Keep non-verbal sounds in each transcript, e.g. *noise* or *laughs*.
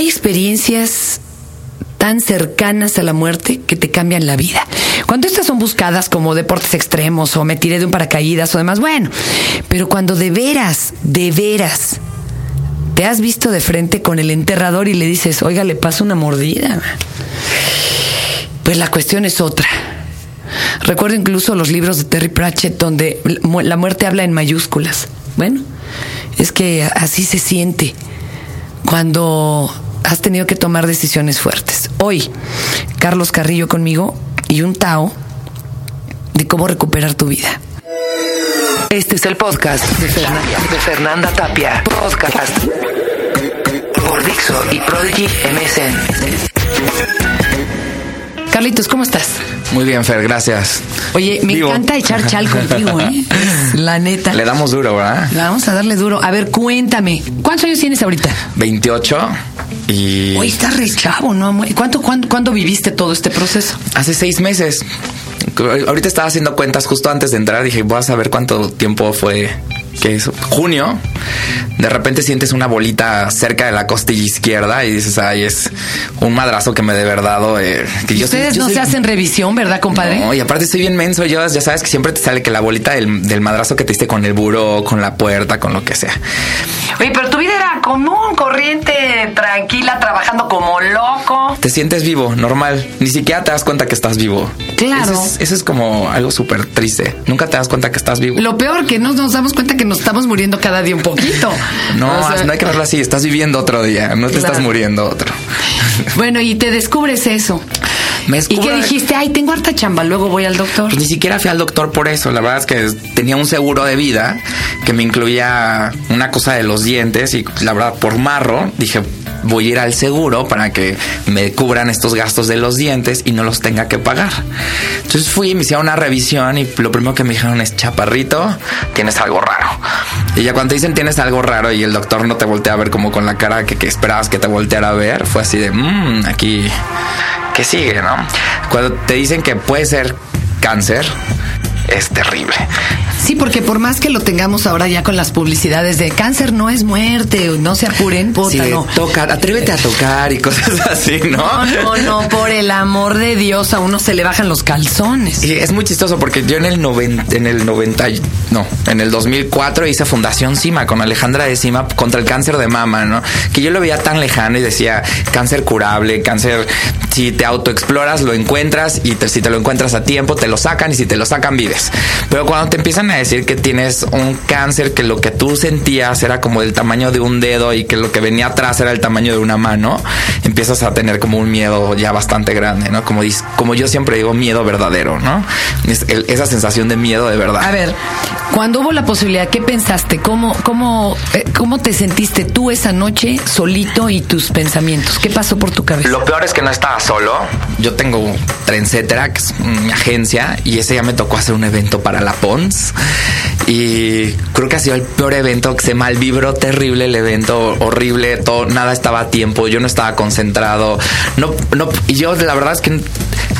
hay experiencias tan cercanas a la muerte que te cambian la vida. Cuando estas son buscadas como deportes extremos o me tiré de un paracaídas o demás, bueno, pero cuando de veras, de veras, te has visto de frente con el enterrador y le dices, oiga, le paso una mordida, pues la cuestión es otra. Recuerdo incluso los libros de Terry Pratchett donde la muerte habla en mayúsculas. Bueno, es que así se siente cuando has tenido que tomar decisiones fuertes. Hoy, Carlos Carrillo conmigo y un Tao de cómo recuperar tu vida. Este es el podcast de Fernanda, Tapia. Podcast por Dixo y Prodigy MSN. Carlitos, ¿cómo estás? Muy bien, Fer, gracias. Oye, me encanta echar chal *laughs* contigo, ¿eh? La neta. Le damos duro, ¿verdad? Le vamos a darle duro. A ver, cuéntame. ¿Cuántos años tienes ahorita? 28 y... Oye, estás re chavo, ¿no? ¿Cuánto, cuánto, ¿Cuándo viviste todo este proceso? Hace seis meses. Ahorita estaba haciendo cuentas justo antes de entrar. Dije, voy a saber cuánto tiempo fue que es junio, de repente sientes una bolita cerca de la costilla izquierda y dices, ay, es un madrazo que me de verdad. Eh, que Ustedes no se hacen revisión, ¿verdad, compadre? No, y aparte estoy bien menso. Yo ya sabes que siempre te sale que la bolita del, madrazo que te diste con el buro, con la puerta, con lo que sea. Oye, pero tu vida era común, corriente, tranquila, trabajando como loco. Te sientes vivo, normal. Ni siquiera te das cuenta que estás vivo. Claro. Eso es, como algo súper triste. Nunca te das cuenta que estás vivo. Lo peor que no nos damos cuenta que nos estamos muriendo cada día un poquito. No, no hay que verlo así. Estás viviendo otro día, no te estás muriendo otro. Bueno, y te descubres eso. ¿Y qué dijiste? Ay, tengo harta chamba, luego voy al doctor. Pues ni siquiera fui al doctor por eso. La verdad es que tenía un seguro de vida que me incluía una cosa de los dientes y la verdad por marro dije, voy a ir al seguro para que me cubran estos gastos de los dientes y no los tenga que pagar. Entonces fui, me hicieron una revisión y lo primero que me dijeron es, chaparrito, tienes algo raro. Y ya cuando te dicen tienes algo raro y el doctor no te voltea a ver como con la cara que, esperabas que te volteara a ver, fue así de, mmm, aquí, ¿qué sigue, no? Cuando te dicen que puede ser cáncer, es terrible. Sí, porque por más que lo tengamos ahora ya con las publicidades de cáncer no es muerte, no se apuren, puta, sí, no. Toca, atrévete a tocar y cosas *laughs* así, ¿no? No, no, no, por el amor de Dios, a uno se le bajan los calzones. Y es muy chistoso porque yo en el 90, en el 90, no, en el 2004 hice Fundación Cima con Alejandra de Cima contra el cáncer de mama, ¿no? Que yo lo veía tan lejano y decía cáncer curable, cáncer, si te autoexploras, lo encuentras y si te lo encuentras a tiempo, te lo sacan y si te lo sacan, vives. Pero cuando te empiezan a decir que tienes un cáncer que lo que tú sentías era como del tamaño de un dedo y que lo que venía atrás era el tamaño de una mano, empiezas a tener como un miedo ya bastante grande, ¿no? Como, como yo siempre digo, miedo verdadero, ¿no? esa sensación de miedo de verdad. A ver, cuando hubo la posibilidad, ¿qué pensaste? ¿Cómo, cómo, eh, cómo te sentiste tú esa noche solito y tus pensamientos? ¿Qué pasó por tu cabeza? Lo peor es que no estaba solo. Yo tengo Trencetera, que es mi agencia, y ese ya me tocó hacer un evento para la PONS. Y creo que ha sido el peor evento, que se malvibró terrible el evento, horrible, todo, nada estaba a tiempo, yo no estaba concentrado. No, no, y yo la verdad es que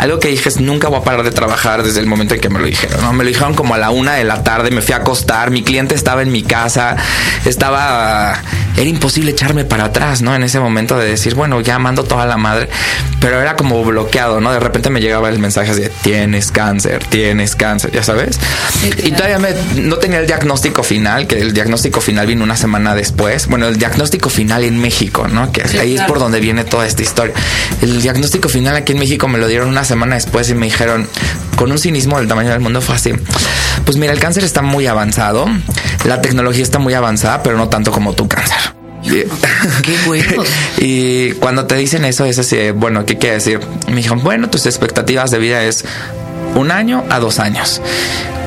algo que dije es nunca voy a parar de trabajar desde el momento en que me lo dijeron. ¿no? Me lo dijeron como a la una de la tarde, me fui a acostar, mi cliente estaba en mi casa, estaba era imposible echarme para atrás, ¿no? En ese momento de decir, bueno, ya mando toda la madre, pero era como bloqueado, ¿no? De repente me llegaba el mensaje de tienes cáncer, tienes cáncer, ya sabes. Y todavía no tenía el diagnóstico final, que el diagnóstico final vino una semana después. Bueno, el diagnóstico final en México, ¿no? Que ahí es por donde viene toda esta historia. El diagnóstico final aquí en México me lo dieron una semana después y me dijeron, con un cinismo del tamaño del mundo, fue así. Pues mira, el cáncer está muy avanzado, la tecnología está muy avanzada, pero no tanto como tu cáncer. *laughs* Qué bueno. *laughs* y cuando te dicen eso, es así, bueno, ¿qué quiere decir? Me dijeron, bueno, tus expectativas de vida es un año a dos años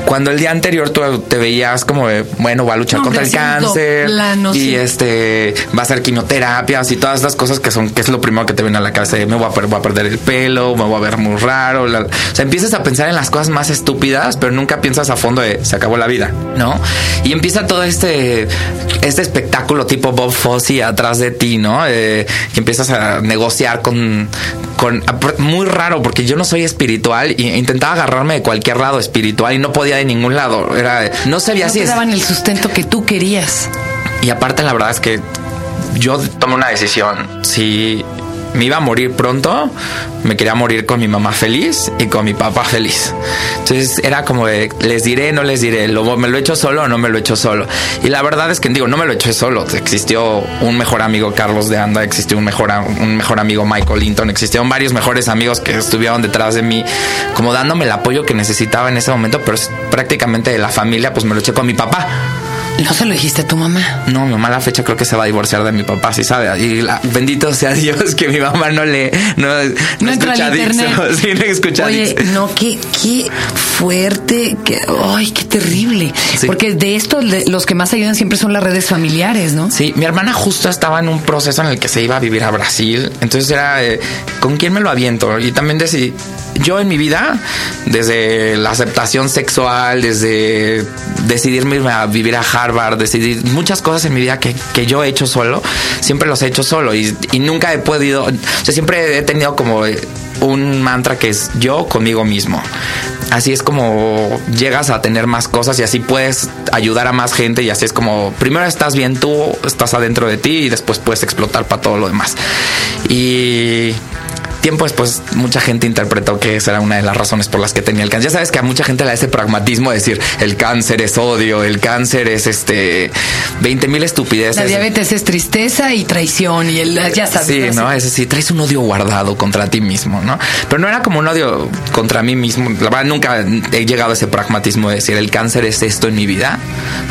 cuando el día anterior tú te veías como bueno, va a luchar contra el cáncer y este va a hacer quimioterapias y todas estas cosas que son que es lo primero que te viene a la cabeza, me voy a, voy a perder el pelo, me voy a ver muy raro, o sea, empiezas a pensar en las cosas más estúpidas, pero nunca piensas a fondo de se acabó la vida, ¿no? Y empieza todo este este espectáculo tipo Bob Fosse atrás de ti, ¿no? Eh, que empiezas a negociar con con muy raro porque yo no soy espiritual e intentaba agarrarme de cualquier lado espiritual y no podía de ningún lado. Era, no sabía no si te daban el sustento que tú querías. Y aparte, la verdad es que yo tomé una decisión. Si me iba a morir pronto, me quería morir con mi mamá feliz y con mi papá feliz. Entonces era como de, les diré, no les diré, ¿lo, me lo he hecho solo o no me lo he hecho solo. Y la verdad es que digo, no me lo he hecho solo. Existió un mejor amigo Carlos de Anda, existió un mejor, un mejor amigo Michael Linton, existieron varios mejores amigos que estuvieron detrás de mí, como dándome el apoyo que necesitaba en ese momento, pero prácticamente de la familia, pues me lo eché con mi papá. ¿No se lo dijiste a tu mamá? No, mi mamá a la fecha creo que se va a divorciar de mi papá, sí sabe. Y bendito sea Dios que mi mamá no le no, no, escucha *laughs* Sí, no escucha Oye, no, qué, qué fuerte, qué, ay, qué terrible. Porque de esto los que más ayudan siempre son las redes familiares, ¿no? Sí, mi hermana justo estaba en un proceso en el que se iba a vivir a Brasil. Entonces era, eh, ¿con quién me lo aviento? Y también decidí, yo en mi vida, desde la aceptación sexual, desde decidirme a vivir a Harvard, decidir muchas cosas en mi vida que, que yo he hecho solo, siempre los he hecho solo y, y nunca he podido, o sea, siempre he tenido como un mantra que es yo conmigo mismo. Así es como llegas a tener más cosas y así puedes ayudar a más gente y así es como primero estás bien tú, estás adentro de ti y después puedes explotar para todo lo demás. Y tiempo después mucha gente interpretó que esa era una de las razones por las que tenía el cáncer. Ya sabes que a mucha gente le da ese pragmatismo de decir el cáncer es odio, el cáncer es este 20 mil estupideces. La diabetes es tristeza y traición y el, ya sabes. Sí, no, es decir, traes un odio guardado contra ti mismo, ¿no? Pero no era como un odio contra mí mismo. La verdad nunca he llegado a ese pragmatismo de decir el cáncer es esto en mi vida,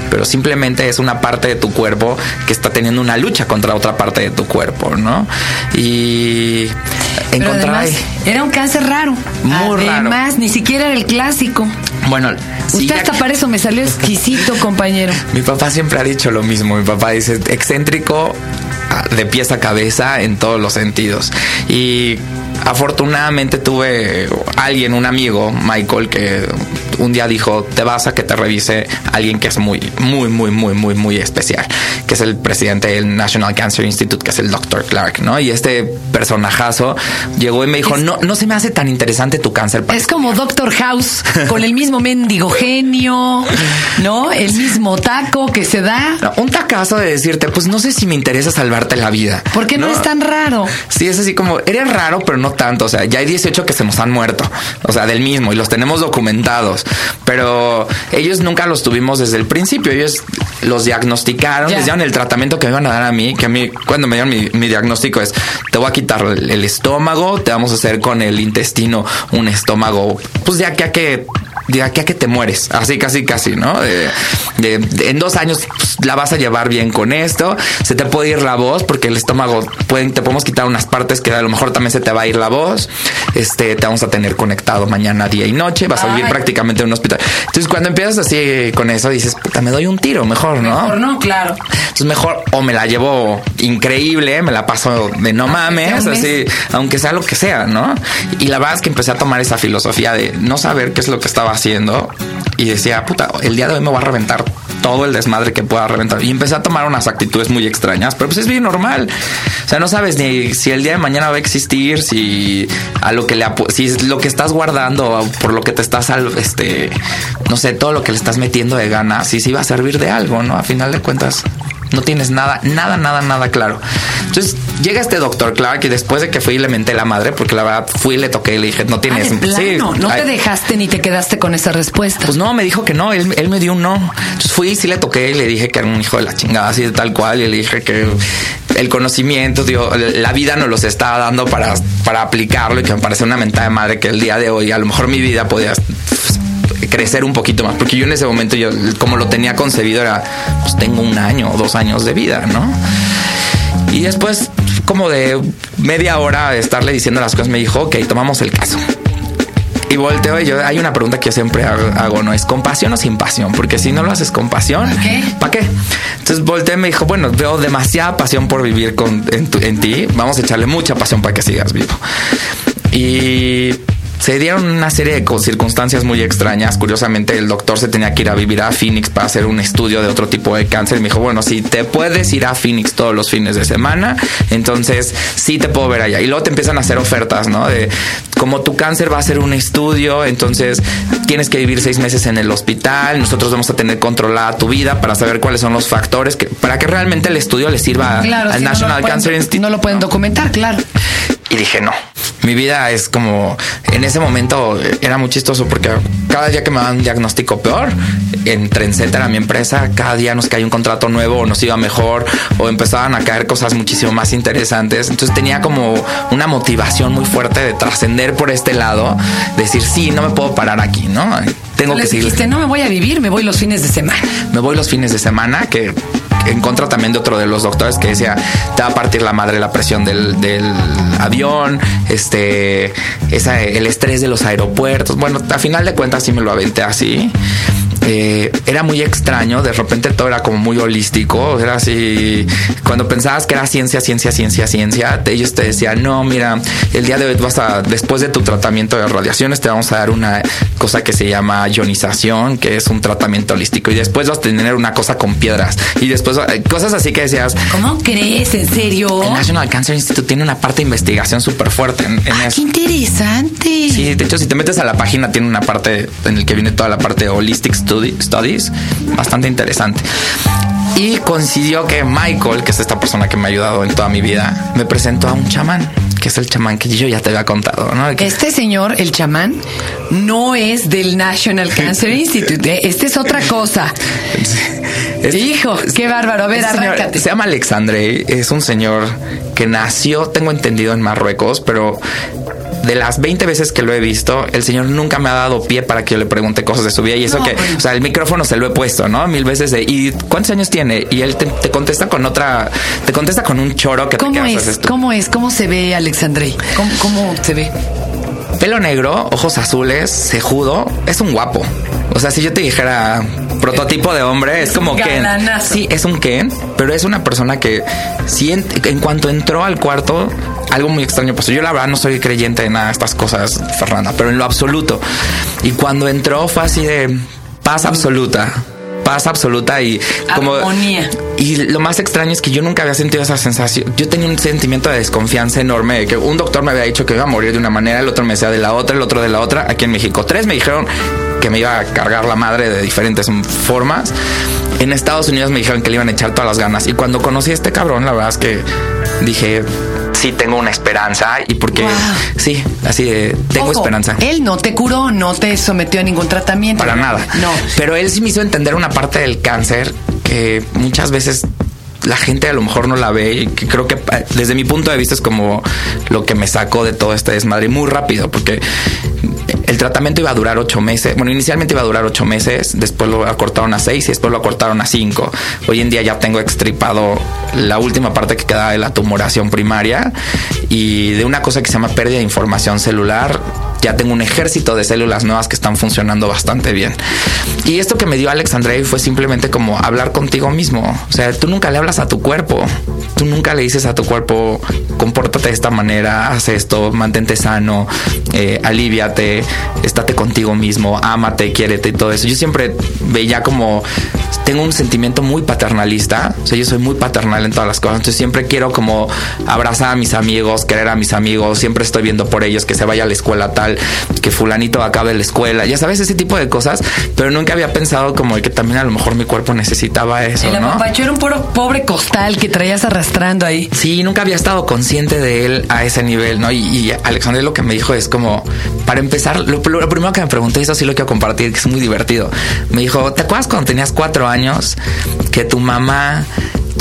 pero simplemente es una parte de tu cuerpo que está teniendo una lucha contra otra parte de tu cuerpo, ¿no? Y además, era un cáncer raro. Muy además, ni siquiera era el clásico. Bueno, usted hasta para eso me salió exquisito, compañero. Mi papá siempre ha dicho lo mismo. Mi papá dice excéntrico ah, de pies a cabeza en todos los sentidos. Y afortunadamente tuve alguien, un amigo, Michael, que un día dijo, te vas a que te revise alguien que es muy, muy, muy, muy, muy, muy especial, que es el presidente del National Cancer Institute, que es el Dr. Clark, ¿no? Y este personajazo llegó y me dijo, no, no se me hace tan interesante tu cáncer. Es como Doctor House, con el mismo mendigo genio, ¿no? El mismo taco que se da. un tacazo de decirte, pues no sé si me interesa salvarte la vida. Porque no, no es tan raro. Sí, es así como, eres raro, pero no tanto. O sea, ya hay 18 que se nos han muerto. O sea, del mismo y los tenemos documentados. Pero ellos nunca los tuvimos desde el principio. Ellos los diagnosticaron, les dieron el tratamiento que me iban a dar a mí. Que a mí, cuando me dieron mi, diagnóstico, es: te voy a quitar el, estómago, te vamos a hacer con el intestino un estómago, pues ya que a que de aquí a que te mueres, así casi casi, ¿no? en dos años pues, la vas a llevar bien con esto, se te puede ir la voz porque el estómago pueden, te podemos quitar unas partes que a lo mejor también se te va a ir la voz, este, te vamos a tener conectado mañana, día y noche, vas a vivir prácticamente en un hospital. Entonces cuando empiezas así con eso dices, puta, me doy un tiro, mejor, ¿no? Mejor no, claro. Entonces mejor o me la llevo increíble, me la paso de no mames, así, aunque sea lo que sea, ¿no? Y la verdad es que empecé a tomar esa filosofía de no saber qué es lo que estaba haciendo y decía, puta, el día de hoy me voy a reventar todo el desmadre que pueda reventar. Y empecé a tomar unas actitudes muy extrañas, pero pues es bien normal. O sea, no sabes ni si el día de mañana va a existir, si a lo que le si es lo que estás guardando, por lo que te estás, este, no sé, todo lo que le estás metiendo de ganas, si sí va a servir de algo, ¿no? A final de cuentas no tienes nada, nada, nada, nada claro. Entonces llega este doctor Clark y después de que fui le menté la madre, porque la verdad fui le toqué y le dije, no tienes. Ah, sí, no te dejaste ni te quedaste con esa respuesta. Pues no, me dijo que no, él, me dio un no. Entonces fui y sí le toqué y le dije que era un hijo de la chingada, así de tal cual, y le dije que el conocimiento, digo, la vida nos los estaba dando para, para aplicarlo y que me parece una mentada de madre que el día de hoy a lo mejor mi vida podía crecer un poquito más, porque yo en ese momento, yo como lo tenía concebido, era, pues tengo un año o dos años de vida, ¿no? Y después, como de media hora de estarle diciendo las cosas, me dijo, ok, tomamos el caso. Y volteo y yo, hay una pregunta que yo siempre hago, ¿no? ¿Es compasión o sin pasión? Porque si no lo haces con pasión, ¿para qué? Entonces volteé y me dijo, bueno, veo demasiada pasión por vivir con, en, en ti, vamos a echarle mucha pasión para que sigas vivo. Y se dieron una serie de circunstancias muy extrañas. Curiosamente, el doctor se tenía que ir a vivir a Phoenix para hacer un estudio de otro tipo de cáncer. Me dijo, bueno, si te puedes ir a Phoenix todos los fines de semana, entonces sí te puedo ver allá. Y luego te empiezan a hacer ofertas, ¿no? De como tu cáncer va a ser un estudio, entonces tienes que vivir seis meses en el hospital. Nosotros vamos a tener controlada tu vida para saber cuáles son los factores que para que realmente el estudio le sirva al National Cancer Institute. No lo pueden documentar, claro. Y dije, no, mi vida es como, en ese momento era muy chistoso porque cada día que me daban un diagnóstico peor, en Trendsetter, mi empresa, cada día nos caía un contrato nuevo o nos iba mejor o empezaban a caer cosas muchísimo más interesantes. Entonces tenía como una motivación muy fuerte de trascender por este lado, decir, sí, no me puedo parar aquí, ¿no? Tengo que seguir. Dijiste, no me voy a vivir, me voy los fines de semana. Me voy los fines de semana, que en contra también de otro de los doctores que decía, te va a partir la madre la presión del, del avión, este, esa, el estrés de los aeropuertos. Bueno, a final de cuentas sí me lo aventé así. Eh, era muy extraño, de repente todo era como muy holístico, era así, cuando pensabas que era ciencia, ciencia, ciencia, ciencia, ellos te decían, no, mira, el día de hoy vas a, después de tu tratamiento de radiaciones, te vamos a dar una cosa que se llama ionización, que es un tratamiento holístico, y después vas a tener una cosa con piedras, y después eh, cosas así que decías, ¿cómo crees? ¿En serio? El National Cancer Institute tiene una parte de investigación súper fuerte en, ah, ¡Qué interesante! Sí, de hecho, si te metes a la página, tiene una parte en la que viene toda la parte de Holistic Studies, bastante interesante. Y coincidió que Michael, que es esta persona que me ha ayudado en toda mi vida, me presentó a un chamán, que es el chamán que yo ya te había contado. ¿no? Este señor, el chamán, no es del National Cancer *laughs* Institute. ¿eh? Este es otra cosa. Hijo, qué bárbaro. A ver, arráncate. se llama Alexandre. Es un señor que nació, tengo entendido, en Marruecos, pero de las 20 veces que lo he visto, el señor nunca me ha dado pie para que yo le pregunte cosas de su vida. Y eso que, o sea, el micrófono se lo he puesto, ¿no? Mil veces de, ¿y cuántos años tiene? Y él te, contesta con otra, te contesta con un choro que ¿Cómo te es? ¿Cómo es? ¿Cómo se ve Alexandre? ¿Cómo, ¿Cómo se ve? Pelo negro, ojos azules, cejudo, es un guapo. O sea, si yo te dijera prototipo de hombre, es, como Ken. Sí, es un Ken, pero es una persona que si en, cuanto entró al cuarto, algo muy extraño pasó. Yo la verdad no soy creyente de nada de estas cosas, Fernanda, pero en lo absoluto. Y cuando entró fue así de paz absoluta paz absoluta y como y lo más extraño es que yo nunca había sentido esa sensación. Yo tenía un sentimiento de desconfianza enorme de que un doctor me había dicho que iba a morir de una manera, el otro me decía de la otra, el otro de la otra. Aquí en México tres me dijeron que me iba a cargar la madre de diferentes formas. En Estados Unidos me dijeron que le iban a echar todas las ganas. Y cuando conocí a este cabrón, la verdad es que dije, sí tengo una esperanza y porque sí, así de tengo esperanza. Él no te curó, no te sometió a ningún tratamiento. Para nada. No. Pero él sí me hizo entender una parte del cáncer que muchas veces la gente a lo mejor no la ve y que creo que desde mi punto de vista es como lo que me sacó de todo este desmadre muy rápido porque el tratamiento iba a durar ocho meses. Bueno, inicialmente iba a durar ocho meses, después lo acortaron a seis y después lo acortaron a cinco. Hoy en día ya tengo extripado la última parte que queda de la tumoración primaria y de una cosa que se llama pérdida de información celular ya tengo un ejército de células nuevas que están funcionando bastante bien. Y esto que me dio Alex Andrei fue simplemente como hablar contigo mismo. O sea, tú nunca le hablas a tu cuerpo. Tú nunca le dices a tu cuerpo, compórtate de esta manera, haz esto, mantente sano, eh, aliviate, estate contigo mismo, ámate, quiérete y todo eso. Yo siempre veía como tengo un sentimiento muy paternalista. O sea, yo soy muy paternal en todas las cosas. Entonces siempre quiero como abrazar a mis amigos, querer a mis amigos. Siempre estoy viendo por ellos que se vaya a la escuela tal, que fulanito acabe la escuela. Ya sabes, ese tipo de cosas. Pero nunca había pensado como que también a lo mejor mi cuerpo necesitaba eso. El ¿no? era un pobre costal que traías arrastrando ahí. Sí, nunca había estado consciente de él a ese nivel, ¿no? Y, y Alexander lo que me dijo es como, para empezar, lo, primero que me pregunté, eso sí lo quiero compartir, que es muy divertido. Me dijo, ¿te acuerdas cuando tenías cuatro años? años que tu mamá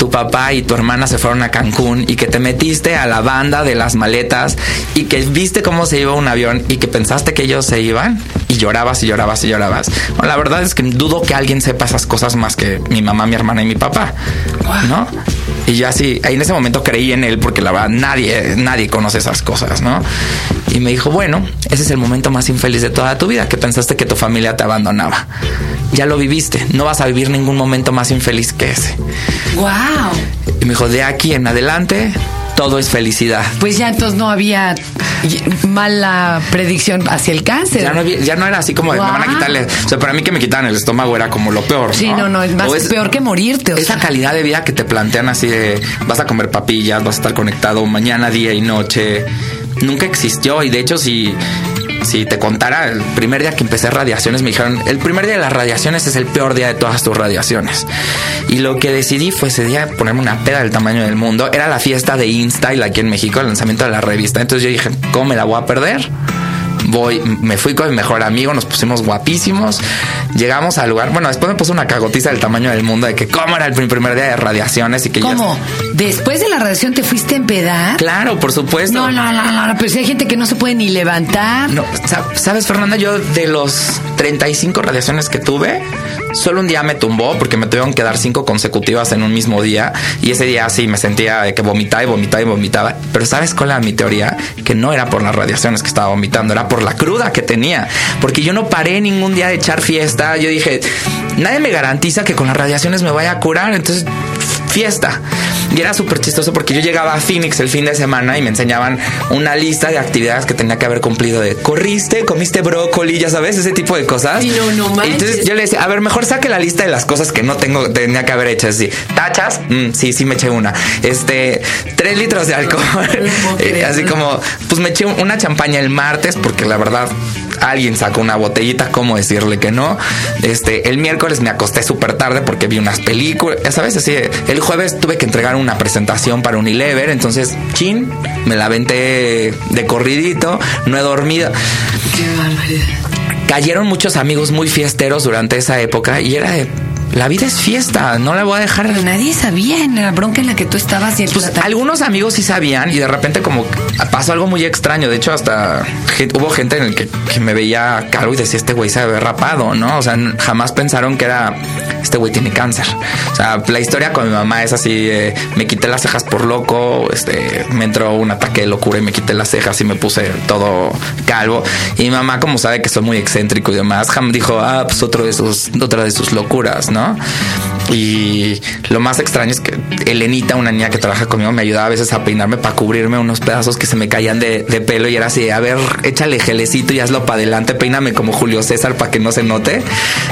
tu papá y tu hermana se fueron a Cancún y que te metiste a la banda de las maletas y que viste cómo se iba un avión y que pensaste que ellos se iban y llorabas y llorabas y llorabas. La verdad es que dudo que alguien sepa esas cosas más que mi mamá, mi hermana y mi papá, ¿no? Y yo así, ahí en ese momento creí en él porque la verdad nadie, nadie conoce esas cosas, ¿no? Y me dijo, bueno, ese es el momento más infeliz de toda tu vida, que pensaste que tu familia te abandonaba. Ya lo viviste, no vas a vivir ningún momento más infeliz que ese. ¡Wow! Y me dijo, de aquí en adelante, todo es felicidad. Pues ya entonces no había mala predicción hacia el cáncer. Ya no, había- ya no era así como de, me van a quitarle. O sea, para mí que me quitaran el estómago era como lo peor. Sí, no, no, es más peor que morirte. O esa sea. calidad de vida que te plantean así de vas a comer papillas, vas a estar conectado mañana, día y noche, nunca existió. Y de hecho, si, si te contara, el primer día que empecé radiaciones, me dijeron, el primer día de las radiaciones es el peor día de todas tus radiaciones. Y lo que decidí fue ese día ponerme una peda del tamaño del mundo. Era la fiesta de InStyle aquí en México, el lanzamiento de la revista. Entonces yo dije, ¿cómo me la voy a perder? Voy, me fui con mi mejor amigo, nos pusimos guapísimos, llegamos al lugar, bueno, después me puso una cagotiza del tamaño del mundo de que cómo era el prim- primer día de radiaciones y que ya- ¿Cómo? ¿Después de la radiación te fuiste en pedar? Claro, por supuesto. No, no, no, no, no, pero si hay gente que no se puede ni levantar. No, sa- sabes, Fernanda, yo de los 35 radiaciones que tuve, solo un día me tumbó porque me tuvieron que dar cinco consecutivas en un mismo día. Y ese día sí me sentía que vomitaba y vomitaba y vomitaba. Pero ¿sabes cuál era mi teoría? Que no era por las radiaciones que estaba vomitando, era por la cruda que tenía. Porque yo no paré ningún día de echar fiesta. Yo dije, nadie me garantiza que con las radiaciones me vaya a curar. Entonces, fiesta. Y era súper chistoso porque yo llegaba a Phoenix el fin de semana y me enseñaban una lista de actividades que tenía que haber cumplido de corriste, comiste brócoli, ya sabes, ese tipo de cosas. Sí, no, no manches. Entonces yo le decía, a ver, mejor saque la lista de las cosas que no tengo, tenía que haber hecho. Así, tachas, Mm, sí, sí me eché una. Este, tres litros de alcohol. *laughs* *laughs* así como, pues me eché una champaña el martes porque la verdad alguien sacó una botellita, ¿cómo decirle que no? Este, el miércoles me acosté súper tarde porque vi unas películas, ya sabes, así, el jueves tuve que entregar una presentación para Unilever, entonces, chin, me la aventé de corridito, no he dormido. Qué barbaridad. Cayeron muchos amigos muy fiesteros durante esa época y era de, la vida es fiesta, no la voy a dejar Pero nadie sabía en la bronca en la que tú estabas y el pues algunos amigos sí sabían y de repente como pasó algo muy extraño. De hecho, hasta hubo gente en el que, que me veía caro y decía, este güey se había rapado, ¿no? O sea, jamás pensaron que era, este güey tiene cáncer. O sea, la historia con mi mamá es así, eh, me quité las cejas por loco, este, me entró un ataque de locura y me quité las cejas y me puse todo calvo. Y mi mamá, como sabe que soy muy excéntrico y demás, dijo, ah, pues otro de sus, otra de sus locuras, ¿no? Y lo más extraño es que Elenita, una niña que trabaja conmigo, me ayudaba a veces a peinarme para cubrirme unos pedazos que se me caían de, pelo y era así, a ver, échale gelecito y hazlo para adelante, peíname como Julio César para que no se note.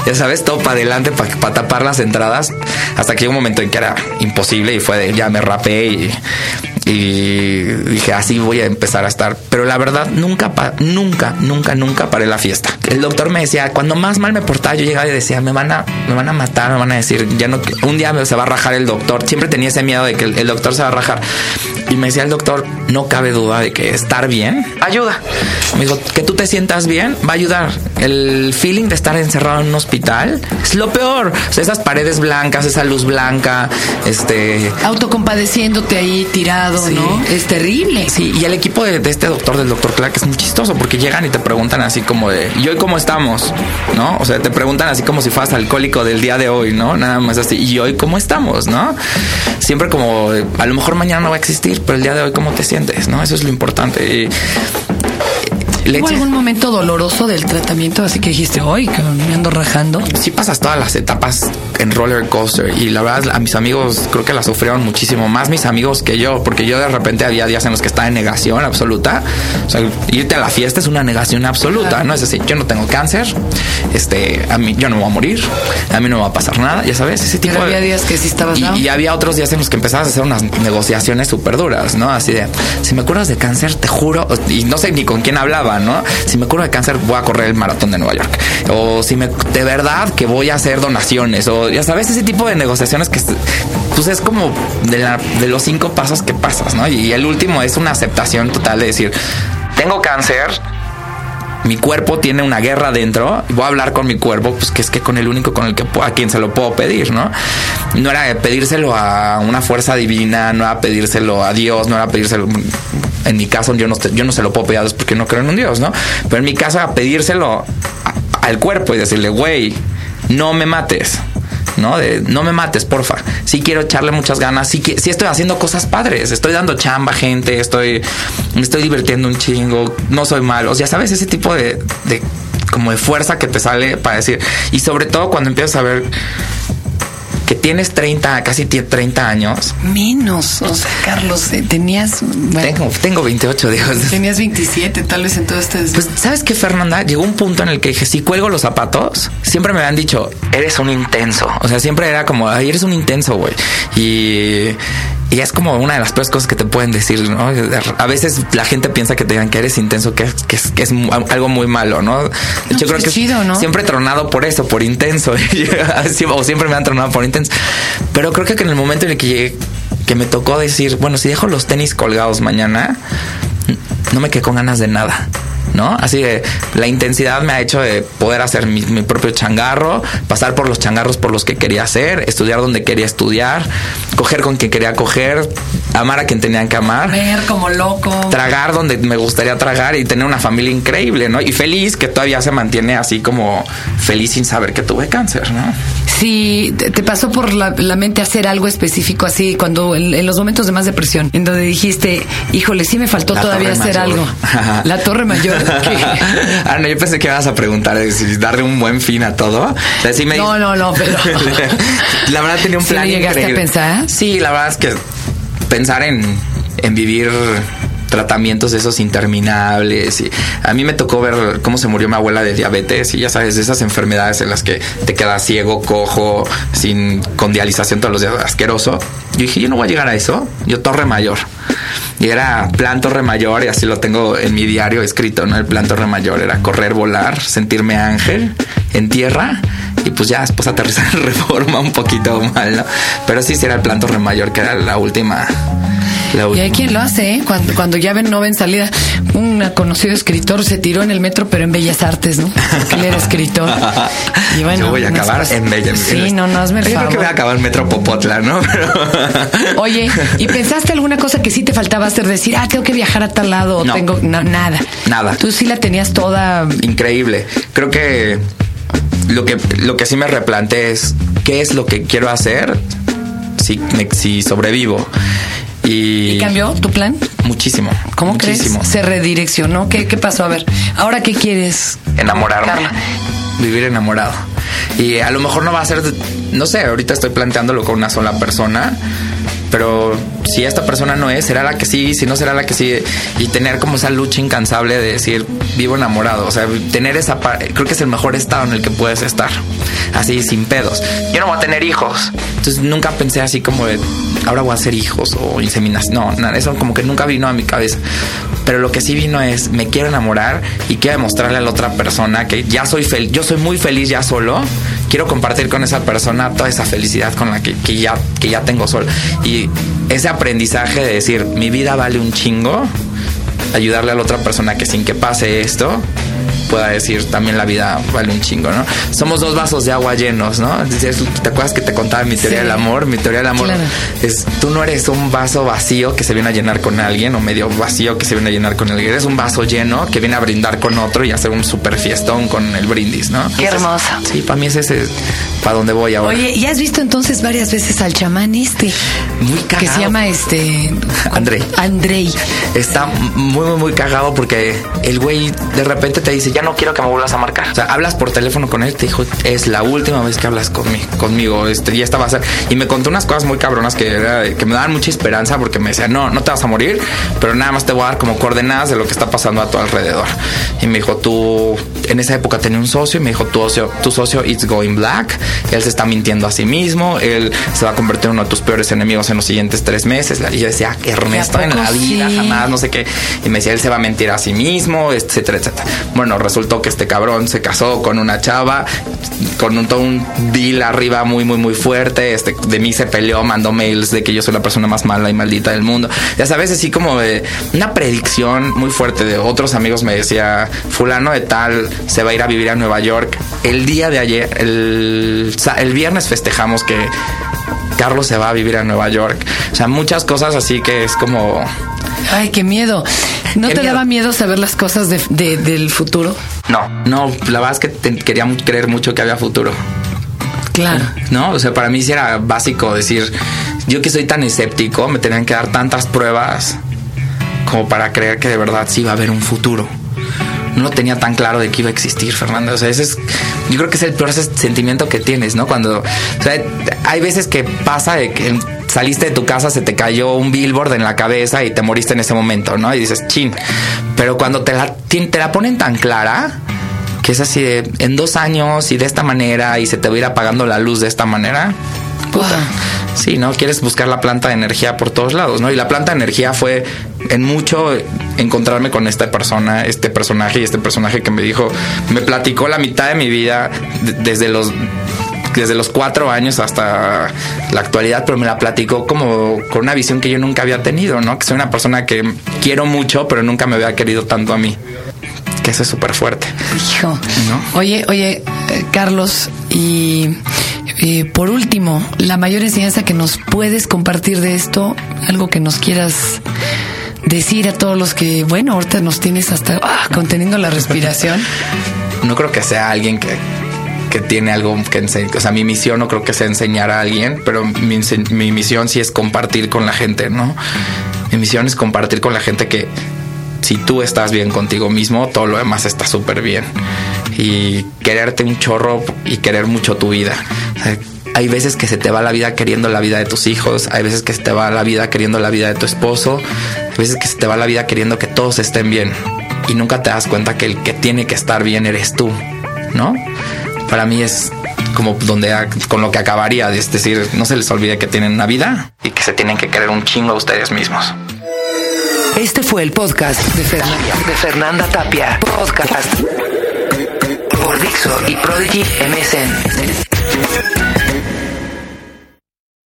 Ya sabes, todo para adelante para tapar las entradas. Hasta que llegó un momento en que era imposible y fue de ya me rapé y, y dije así voy a empezar a estar. Pero la verdad, nunca, nunca, nunca, nunca paré la fiesta. El doctor me decía, cuando más mal me portaba, yo llegaba y decía, me van a, me van a matar, me van a decir, ya no, un día se va a rajar el doctor. Siempre tenía ese miedo de que el, el doctor se va a rajar. Y me decía el doctor, no cabe duda de que estar bien ayuda. Me dijo, que tú te sientas bien va a ayudar. El feeling de estar encerrado en un hospital es lo peor. O sea, esas paredes blancas, esa luz blanca, este, Autocompadeciéndote ahí tirado, Sí. ¿no? Es terrible. Sí, y el equipo de, de este doctor, del doctor Clark, es muy chistoso porque llegan y te preguntan así como de, ¿y hoy cómo estamos? ¿No? O sea, te preguntan así como si fueras alcohólico del día de hoy, ¿no? Nada más así, ¿y hoy cómo estamos? ¿No? Siempre como, a lo mejor mañana no va a existir, pero el día de hoy, ¿cómo te sientes? ¿No? Eso es lo importante. ¿Hubo algún momento doloroso del tratamiento? Así que dijiste, hoy que me ando rajando. sí pasas todas las etapas en roller coaster y la verdad a mis amigos creo que la sufrieron muchísimo más mis amigos que yo porque yo de repente había días en los que estaba en negación absoluta o sea irte a la fiesta es una negación absoluta no es decir yo no tengo cáncer este a mí yo no me voy a morir a mí no me va a pasar nada ya sabes ese tipo Pero había de días que sí estabas y, y había otros días en los que empezabas a hacer unas negociaciones súper duras, ¿no? Así de, si me curas de cáncer, te juro, y no sé ni con quién hablaba, ¿no? Si me curo de cáncer, voy a correr el maratón de Nueva York. O si me, de verdad que voy a hacer donaciones, o ya sabes, ese tipo de negociaciones que, pues es como de, la- de los cinco pasos que pasas, ¿no? Y el último es una aceptación total de decir, tengo cáncer, mi cuerpo tiene una guerra dentro y voy a hablar con mi cuerpo, pues que es que con el único con el que a quien se lo puedo pedir, ¿no? No era de pedírselo a una fuerza divina, no era pedírselo a Dios, no era pedírselo. En mi caso, yo no, yo no se lo puedo pedir a Dios porque no creo en un Dios, ¿no? Pero en mi caso, a pedírselo a- al cuerpo y decirle, güey, no me mates. ¿No? De no me mates, porfa. Sí quiero echarle muchas ganas. Sí, que, sí estoy haciendo cosas padres. Estoy dando chamba gente. Estoy, me estoy divirtiendo un chingo. No soy malo. O sea, sabes ese tipo de, de como de fuerza que te sale para decir. Y sobre todo cuando empiezas a ver que tienes 30, casi 30 años. Menos, o sea, Carlos, eh, tenías... tengo, tengo 28, Dios. Tenías 27, tal vez en todo este... Pues, ¿sabes qué, Fernanda? Llegó un punto en el que dije, si cuelgo los zapatos, siempre me han dicho, eres un intenso. O sea, siempre era como, ay, eres un intenso, güey. Y y es como una de las peores cosas que te pueden decir, ¿no? A veces la gente piensa que te digan que eres intenso, que, que, es, que es algo muy malo, ¿no? Yo creo que siempre he tronado por eso, por intenso. *laughs* o siempre me han tronado por intenso. Pero creo que en el momento en el que llegué, que me tocó decir, bueno, si dejo los tenis colgados mañana, no me quedé con ganas de nada. ¿no? Así que la intensidad me ha hecho de poder hacer mi, propio changarro, pasar por los changarros por los que quería hacer, estudiar donde quería estudiar, coger con quien quería coger, amar a quien tenían que amar. Ver como loco. Tragar donde me gustaría tragar y tener una familia increíble, ¿no? Y feliz que todavía se mantiene así como feliz sin saber que tuve cáncer, ¿no? Sí, te pasó por la, mente hacer algo específico así cuando en, los momentos de más depresión, en donde dijiste, híjole, sí me faltó todavía hacer algo. la torre mayor. *laughs* ah, no, yo pensé que ibas a preguntar si darle un buen fin a todo. no, no, no, pero *laughs* la verdad tenía un plan. ¿Sí llegaste a pensar? Sí, la verdad es que pensar en, en vivir tratamientos esos interminables. Y a mí me tocó ver cómo se murió mi abuela de diabetes y ya sabes, de esas enfermedades en las que te quedas ciego, cojo, sin con dialización todos los días, asqueroso. Yo dije, yo no voy a llegar a eso. Yo Torre Mayor. Y era plan Torre Mayor y así lo tengo en mi diario escrito, ¿no? El plan Torre Mayor era correr, volar, sentirme ángel en tierra y pues ya después aterrizar en *laughs* reforma un poquito mal, ¿no? Pero sí, sí era el plan Torre Mayor que era la última y hay quien lo hace, ¿eh? cuando, cuando ya ven no ven salida. Un conocido escritor se tiró en el metro, pero en Bellas Artes, ¿no? Porque él era escritor. *laughs* Y bueno, Yo voy a acabar en Bellas Artes. Sí, no, no, hazme el Yo creo que voy a acabar en Metro Popotla, ¿no? Oye, ¿y pensaste alguna cosa que sí te faltaba hacer? Decir, ah, tengo que viajar a tal lado, no. tengo nada. Nada. Tú sí la tenías toda. Increíble. Creo que lo que, lo que sí me replanteé es qué es lo que quiero hacer si, si sobrevivo. Y, cambió tu plan? Muchísimo. ¿Cómo muchísimo. crees? Se redireccionó. ¿Qué, ¿Qué pasó? A ver, ¿ahora qué quieres? Enamorarme. Vivir enamorado. Y a lo mejor no va a ser, no sé, ahorita estoy planteándolo con una sola persona, pero si esta persona no es, será la que sí, si no será la que sí, y tener como esa lucha incansable de decir, vivo enamorado, o sea, tener esa, creo que es el mejor estado en el que puedes estar, así sin pedos. Yo no voy a tener hijos, entonces nunca pensé así como de, ahora voy a hacer hijos o inseminación, no, nada, eso como que nunca vino a mi cabeza. Pero lo que sí vino es, me quiero enamorar y quiero demostrarle a la otra persona que ya soy feliz, yo soy muy feliz ya solo, quiero compartir con esa persona toda esa felicidad con la que, ya, que ya tengo solo. Y ese aprendizaje de decir, mi vida vale un chingo, ayudarle a la otra persona que sin que pase esto, pueda decir también la vida vale un chingo, ¿no? Somos dos vasos de agua llenos, ¿no? ¿Te acuerdas que te contaba mi teoría del amor? Mi teoría del amor es, tú no eres un vaso vacío que se viene a llenar con alguien o medio vacío que se viene a llenar con alguien, eres un vaso lleno que viene a brindar con otro y hacer un super fiestón con el brindis, ¿no? Qué hermoso. Sí, para mí es ese para dónde voy ahora. Oye, ¿y has visto entonces varias veces al chamán este? Muy cagado. Que se llama este... *laughs* Andrei. Andrei. Está muy, muy, muy cagado porque el güey de repente te dice, ya no quiero que me vuelvas a marcar. O sea, hablas por teléfono con él, te dijo, es la última vez que hablas conmigo, conmigo este, y esta va a ser. Y me contó unas cosas muy cabronas que, que me daban mucha esperanza porque me decía, no, no te vas a morir, pero nada más te voy a dar como coordenadas de lo que está pasando a tu alrededor. Y me dijo, tú, en esa época tenía un socio y me dijo, tu socio, tu socio it's going black él se está mintiendo a sí mismo, él se va a convertir en uno de tus peores enemigos en los siguientes tres meses. Y yo decía, Ernesto, en la vida jamás, no sé qué. Y me decía, él se va a mentir a sí mismo, etcétera, etcétera. Bueno, resultó que este cabrón se casó con una chava, con un, todo un deal arriba muy, muy, muy fuerte. Este, de mí se peleó, mandó mails de que yo soy la persona más mala y maldita del mundo. Ya sabes, así como una predicción muy fuerte de otros amigos me decía, fulano de tal se va a ir a vivir a Nueva York. El día de ayer, el el, viernes festejamos que Carlos se va a vivir a Nueva York. O sea, muchas cosas así que es como... Ay, qué miedo. ¿No te daba miedo saber las cosas del futuro? No, no, la verdad es que quería creer mucho que había futuro. Claro. No, o sea, para mí sí era básico decir, yo que soy tan escéptico, me tenían que dar tantas pruebas como para creer que de verdad sí iba a haber un futuro no lo tenía tan claro de que iba a existir, Fernando. O sea, ese es yo creo que es el peor sentimiento que tienes, ¿no? Cuando, o sea, hay veces que pasa de que saliste de tu casa, se te cayó un billboard en la cabeza y te moriste en ese momento, ¿no? Y dices, chin. Pero cuando te la, te la ponen tan clara, que es así de en dos años y de esta manera y se te va a ir apagando la luz de esta manera. Puta. Sí, ¿no? Quieres buscar la planta de energía por todos lados, ¿no? Y la planta de energía fue en mucho encontrarme con esta persona, este personaje y este personaje que me dijo, me platicó la mitad de mi vida desde los desde los cuatro años hasta la actualidad, pero me la platicó como con una visión que yo nunca había tenido, ¿no? Que soy una persona que quiero mucho, pero nunca me había querido tanto a mí que eso es súper fuerte. Hijo. Oye, oye, eh, Carlos, y por último, la mayor enseñanza que nos puedes compartir de esto, algo que nos quieras decir a todos los que, bueno, ahorita nos tienes hasta ah, conteniendo la respiración. *laughs* no creo que sea alguien que, que tiene algo que enseñar. O sea, mi misión no creo que sea enseñar a alguien, pero mi, mi misión sí es compartir con la gente, ¿no? Mi misión es compartir con la gente que si tú estás bien contigo mismo, todo lo demás está súper bien. Y quererte un chorro y querer mucho tu vida. hay veces que se te va la vida queriendo la vida de tus hijos, hay veces que se te va la vida queriendo la vida de tu esposo, hay veces que se te va la vida queriendo que todos estén bien. Y nunca te das cuenta que el que tiene que estar bien eres tú, ¿no? Para mí es como donde con lo que acabaría, es decir, no se les olvide que tienen una vida y que se tienen que querer un chingo a ustedes mismos. Este fue el podcast de Fernanda, de Fernanda Tapia. Podcast por Dixo y Prodigy MSN.